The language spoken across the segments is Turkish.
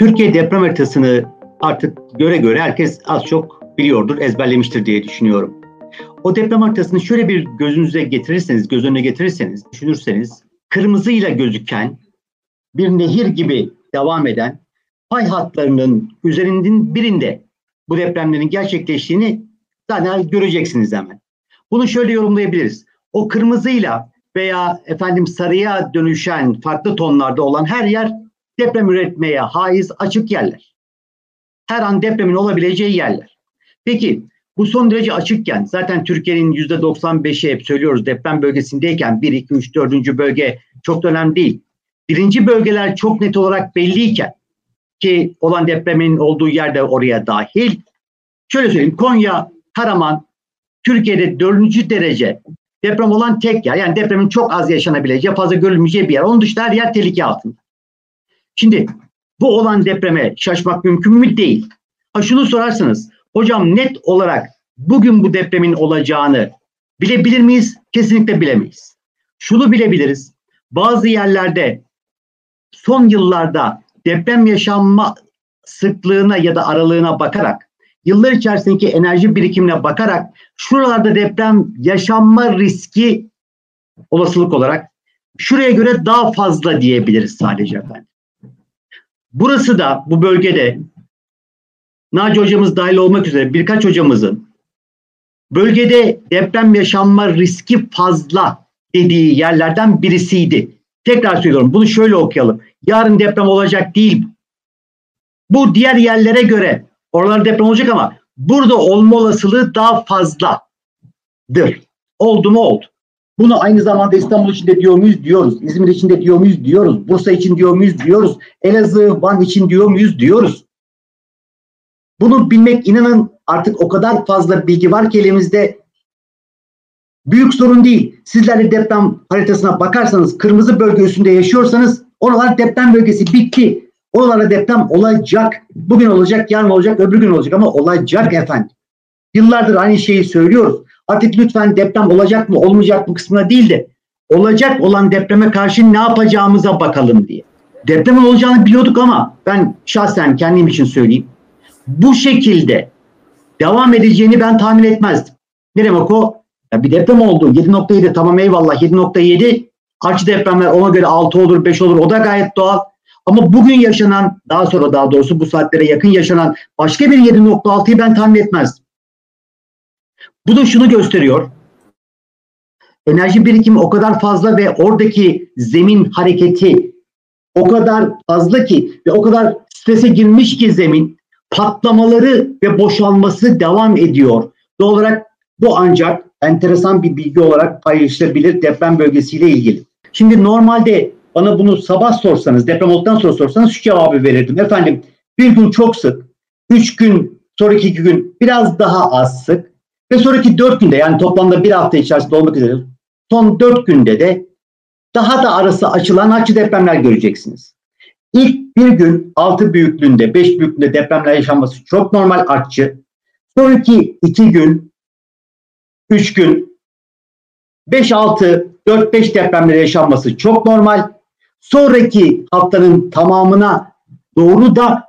Türkiye deprem haritasını artık göre göre herkes az çok biliyordur, ezberlemiştir diye düşünüyorum. O deprem haritasını şöyle bir gözünüze getirirseniz, göz önüne getirirseniz, düşünürseniz kırmızıyla gözüken bir nehir gibi devam eden pay hatlarının üzerinin birinde bu depremlerin gerçekleştiğini zaten göreceksiniz hemen. Bunu şöyle yorumlayabiliriz. O kırmızıyla veya efendim sarıya dönüşen farklı tonlarda olan her yer deprem üretmeye haiz açık yerler. Her an depremin olabileceği yerler. Peki bu son derece açıkken zaten Türkiye'nin %95'i hep söylüyoruz deprem bölgesindeyken 1, 2, 3, 4. bölge çok da önemli değil. Birinci bölgeler çok net olarak belliyken ki olan depremin olduğu yerde oraya dahil. Şöyle söyleyeyim Konya, Karaman, Türkiye'de dördüncü derece deprem olan tek yer. Yani depremin çok az yaşanabileceği, fazla görülmeyeceği bir yer. Onun dışında her yer tehlike altında. Şimdi bu olan depreme şaşmak mümkün mü? Değil. Ha şunu sorarsanız, hocam net olarak bugün bu depremin olacağını bilebilir miyiz? Kesinlikle bilemeyiz. Şunu bilebiliriz. Bazı yerlerde son yıllarda deprem yaşanma sıklığına ya da aralığına bakarak yıllar içerisindeki enerji birikimine bakarak şuralarda deprem yaşanma riski olasılık olarak şuraya göre daha fazla diyebiliriz sadece efendim. Burası da bu bölgede Naci hocamız dahil olmak üzere birkaç hocamızın bölgede deprem yaşanma riski fazla dediği yerlerden birisiydi. Tekrar söylüyorum bunu şöyle okuyalım. Yarın deprem olacak değil. Bu diğer yerlere göre oralar deprem olacak ama burada olma olasılığı daha fazladır. Oldu mu oldu. Bunu aynı zamanda İstanbul için de diyor muyuz? Diyoruz. İzmir için de diyor muyuz? Diyoruz. Bursa için diyor muyuz? Diyoruz. Elazığ, Van için diyor muyuz? Diyoruz. Bunu bilmek inanın artık o kadar fazla bilgi var ki elimizde büyük sorun değil. Sizler de deprem haritasına bakarsanız kırmızı bölge üstünde yaşıyorsanız oralar deprem bölgesi bitti. Oralarda deprem olacak. Bugün olacak, yarın olacak, öbür gün olacak ama olacak efendim. Yıllardır aynı şeyi söylüyoruz. Artık lütfen deprem olacak mı olmayacak mı kısmına değil de olacak olan depreme karşı ne yapacağımıza bakalım diye. Deprem olacağını biliyorduk ama ben şahsen kendim için söyleyeyim. Bu şekilde devam edeceğini ben tahmin etmezdim. Ne demek o? Ya bir deprem oldu. 7.7 tamam eyvallah 7.7 artçı depremler ona göre 6 olur 5 olur o da gayet doğal. Ama bugün yaşanan daha sonra daha doğrusu bu saatlere yakın yaşanan başka bir 7.6'yı ben tahmin etmezdim. Bu da şunu gösteriyor. Enerji birikimi o kadar fazla ve oradaki zemin hareketi o kadar fazla ki ve o kadar strese girmiş ki zemin patlamaları ve boşalması devam ediyor. Doğal olarak bu ancak enteresan bir bilgi olarak paylaşılabilir deprem bölgesiyle ilgili. Şimdi normalde bana bunu sabah sorsanız, deprem olduktan sonra sorsanız şu cevabı verirdim. Efendim bir gün çok sık, üç gün, sonraki iki gün biraz daha az sık ve sonraki dört günde yani toplamda bir hafta içerisinde olmak üzere son dört günde de daha da arası açılan açı depremler göreceksiniz. İlk bir gün altı büyüklüğünde, beş büyüklüğünde depremler yaşanması çok normal artçı. Sonraki iki gün, üç gün, beş altı, dört beş depremler yaşanması çok normal. Sonraki haftanın tamamına doğru da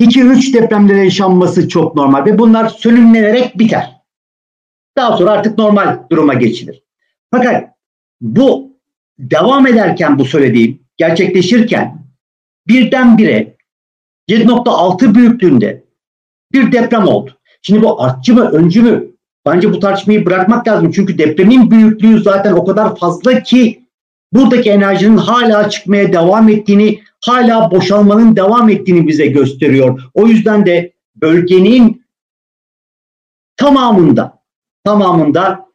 2-3 depremler yaşanması çok normal ve bunlar sönümlenerek biter. Daha sonra artık normal duruma geçilir. Fakat bu devam ederken bu söylediğim gerçekleşirken birdenbire 7.6 büyüklüğünde bir deprem oldu. Şimdi bu artçı mı öncü mü? Bence bu tartışmayı bırakmak lazım. Çünkü depremin büyüklüğü zaten o kadar fazla ki buradaki enerjinin hala çıkmaya devam ettiğini, hala boşalmanın devam ettiğini bize gösteriyor. O yüzden de bölgenin tamamında tamamında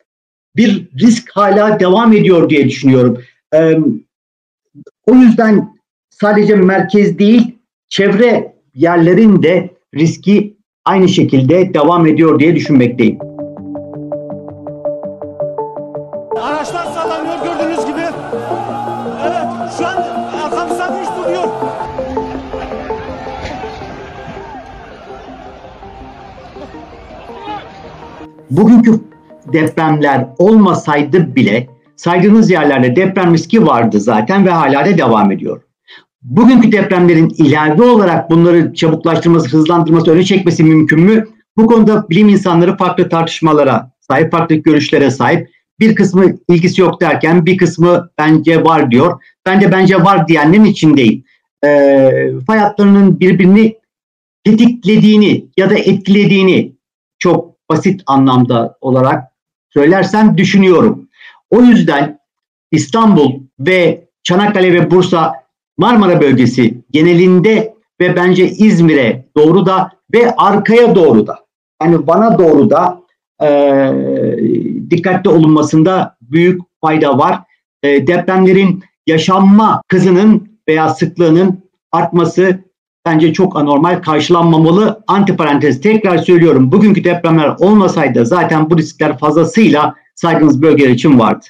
bir risk hala devam ediyor diye düşünüyorum. Ee, o yüzden sadece merkez değil, çevre yerlerin de riski aynı şekilde devam ediyor diye düşünmekteyim. Bugünkü depremler olmasaydı bile saydığınız yerlerde deprem riski vardı zaten ve hala da devam ediyor. bugünkü depremlerin ilave olarak bunları çabuklaştırması, hızlandırması, öne çekmesi mümkün mü? Bu konuda bilim insanları farklı tartışmalara sahip, farklı görüşlere sahip. Bir kısmı ilgisi yok derken bir kısmı bence var diyor. Ben de bence var diyenlerin içindeyim. E, fay hatlarının birbirini tetiklediğini ya da etkilediğini çok basit anlamda olarak söylersem düşünüyorum. O yüzden İstanbul ve Çanakkale ve Bursa Marmara bölgesi genelinde ve bence İzmir'e doğru da ve arkaya doğru da yani bana doğru da e, dikkatli olunmasında büyük fayda var. E, depremlerin yaşanma hızının veya sıklığının artması bence çok anormal karşılanmamalı. Antiparantez tekrar söylüyorum bugünkü depremler olmasaydı zaten bu riskler fazlasıyla saydığınız bölgeler için vardı.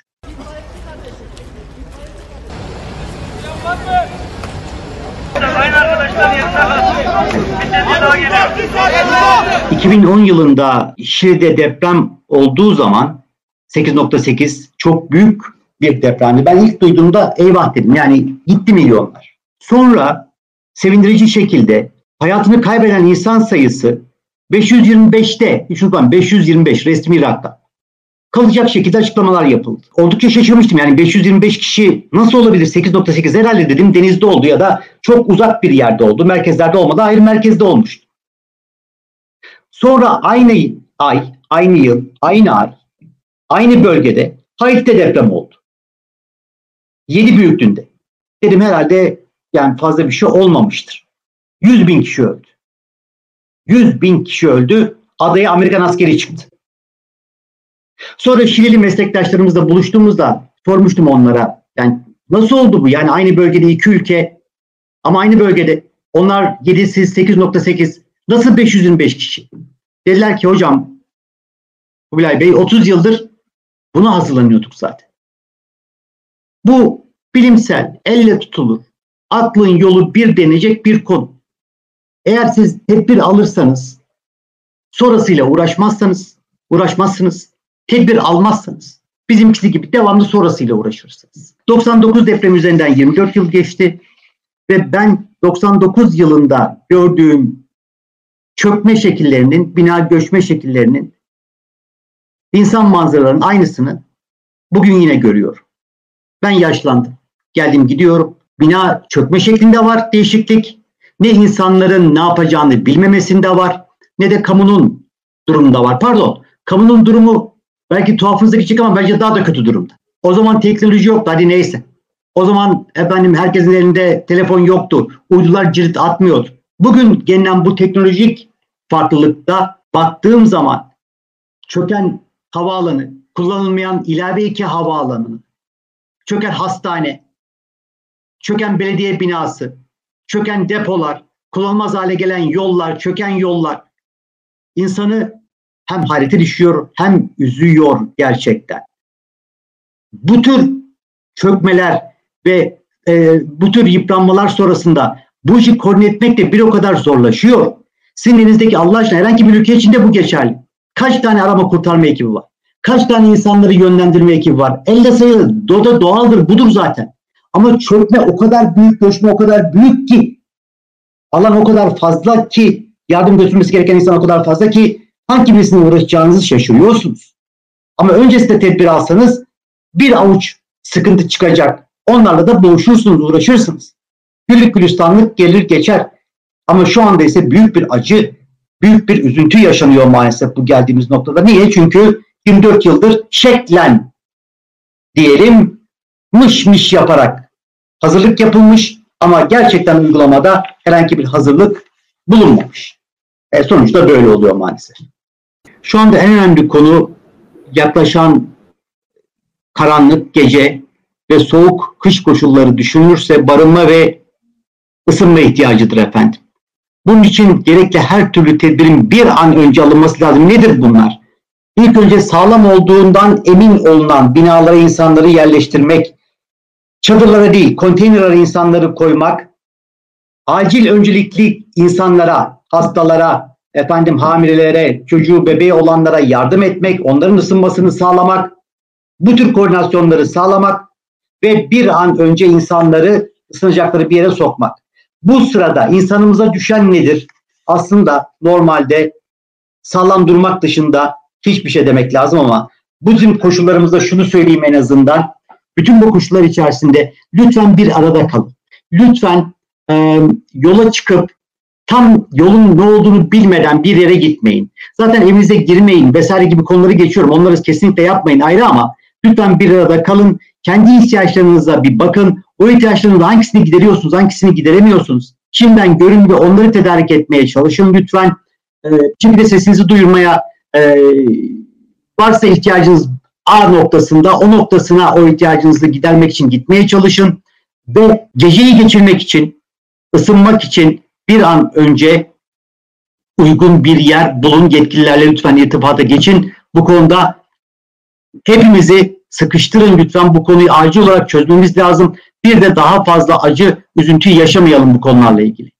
2010 yılında Şili'de deprem olduğu zaman 8.8 çok büyük bir depremdi. Ben ilk duyduğumda eyvah dedim. Yani gitti milyonlar. Sonra sevindirici şekilde hayatını kaybeden insan sayısı 525'te, hiç unutmayın 525 resmi rakam. Kalacak şekilde açıklamalar yapıldı. Oldukça şaşırmıştım yani 525 kişi nasıl olabilir 8.8 herhalde dedim denizde oldu ya da çok uzak bir yerde oldu. Merkezlerde olmadı hayır merkezde olmuştu. Sonra aynı ay, aynı yıl, aynı ay, aynı bölgede Haiti'de deprem oldu. 7 büyüklüğünde. Dedim herhalde yani fazla bir şey olmamıştır. 100 bin kişi öldü. 100 bin kişi öldü. Adaya Amerikan askeri çıktı. Sonra Şilili meslektaşlarımızla buluştuğumuzda sormuştum onlara. Yani nasıl oldu bu? Yani aynı bölgede iki ülke ama aynı bölgede onlar 7 siz 8.8 nasıl 525 kişi? Dediler ki hocam Kubilay Bey 30 yıldır buna hazırlanıyorduk zaten. Bu bilimsel, elle tutulur, aklın yolu bir denecek bir konu. Eğer siz tedbir alırsanız, sonrasıyla uğraşmazsanız, uğraşmazsınız, tedbir almazsanız, bizimkisi gibi devamlı sonrasıyla uğraşırsınız. 99 deprem üzerinden 24 yıl geçti ve ben 99 yılında gördüğüm çökme şekillerinin, bina göçme şekillerinin insan manzaralarının aynısını bugün yine görüyorum. Ben yaşlandım. Geldim gidiyorum. Bina çökme şeklinde var değişiklik. Ne insanların ne yapacağını bilmemesinde var ne de kamunun durumunda var. Pardon. Kamunun durumu belki tuhafınıza gidecek ama bence daha da kötü durumda. O zaman teknoloji yoktu hadi neyse. O zaman efendim herkesin elinde telefon yoktu. Uydular cirit atmıyordu. Bugün gelinen bu teknolojik farklılıkta baktığım zaman çöken havaalanı, kullanılmayan ilave iki havaalanı, çöken hastane, çöken belediye binası, çöken depolar, kullanılmaz hale gelen yollar, çöken yollar insanı hem hayrete düşüyor hem üzüyor gerçekten. Bu tür çökmeler ve e, bu tür yıpranmalar sonrasında bu işi koordine etmek de bir o kadar zorlaşıyor. Sizin elinizdeki Allah aşkına herhangi bir ülke içinde bu geçerli. Kaç tane arama kurtarma ekibi var? Kaç tane insanları yönlendirme ekibi var? Elde sayılı. Doda doğaldır. Budur zaten. Ama çökme o kadar büyük, göçme o kadar büyük ki alan o kadar fazla ki yardım götürmesi gereken insan o kadar fazla ki hangi birisine uğraşacağınızı şaşırıyorsunuz. Ama öncesinde tedbir alsanız bir avuç sıkıntı çıkacak. Onlarla da boğuşursunuz, uğraşırsınız. Güllük gülistanlık gelir geçer. Ama şu anda ise büyük bir acı, büyük bir üzüntü yaşanıyor maalesef bu geldiğimiz noktada. Niye? Çünkü 24 yıldır şeklen diyelim mış mış yaparak hazırlık yapılmış ama gerçekten uygulamada herhangi bir hazırlık bulunmamış. E sonuçta böyle oluyor maalesef. Şu anda en önemli konu yaklaşan karanlık gece ve soğuk kış koşulları düşünülürse barınma ve ısınma ihtiyacıdır efendim. Bunun için gerekli her türlü tedbirin bir an önce alınması lazım. Nedir bunlar? İlk önce sağlam olduğundan emin olunan binalara insanları yerleştirmek, çadırlara değil, konteynerlara insanları koymak, acil öncelikli insanlara, hastalara, efendim hamilelere, çocuğu, bebeği olanlara yardım etmek, onların ısınmasını sağlamak, bu tür koordinasyonları sağlamak ve bir an önce insanları ısınacakları bir yere sokmak. Bu sırada insanımıza düşen nedir? Aslında normalde sağlam durmak dışında hiçbir şey demek lazım ama bizim koşullarımızda şunu söyleyeyim en azından. Bütün bu koşullar içerisinde lütfen bir arada kalın. Lütfen e, yola çıkıp tam yolun ne olduğunu bilmeden bir yere gitmeyin. Zaten evinize girmeyin vesaire gibi konuları geçiyorum. Onları kesinlikle yapmayın ayrı ama lütfen bir arada kalın. Kendi ihtiyaçlarınıza bir bakın. O ihtiyaçlarınızda hangisini gideriyorsunuz, hangisini gideremiyorsunuz. Şimdiden görün ve onları tedarik etmeye çalışın lütfen. Ee, şimdi de sesinizi duyurmaya e, varsa ihtiyacınız A noktasında o noktasına o ihtiyacınızı gidermek için gitmeye çalışın. Ve geceyi geçirmek için, ısınmak için bir an önce uygun bir yer bulun. Yetkililerle lütfen irtibata geçin. Bu konuda hepimizi sıkıştırın lütfen. Bu konuyu acil olarak çözmemiz lazım. Bir de daha fazla acı, üzüntü yaşamayalım bu konularla ilgili.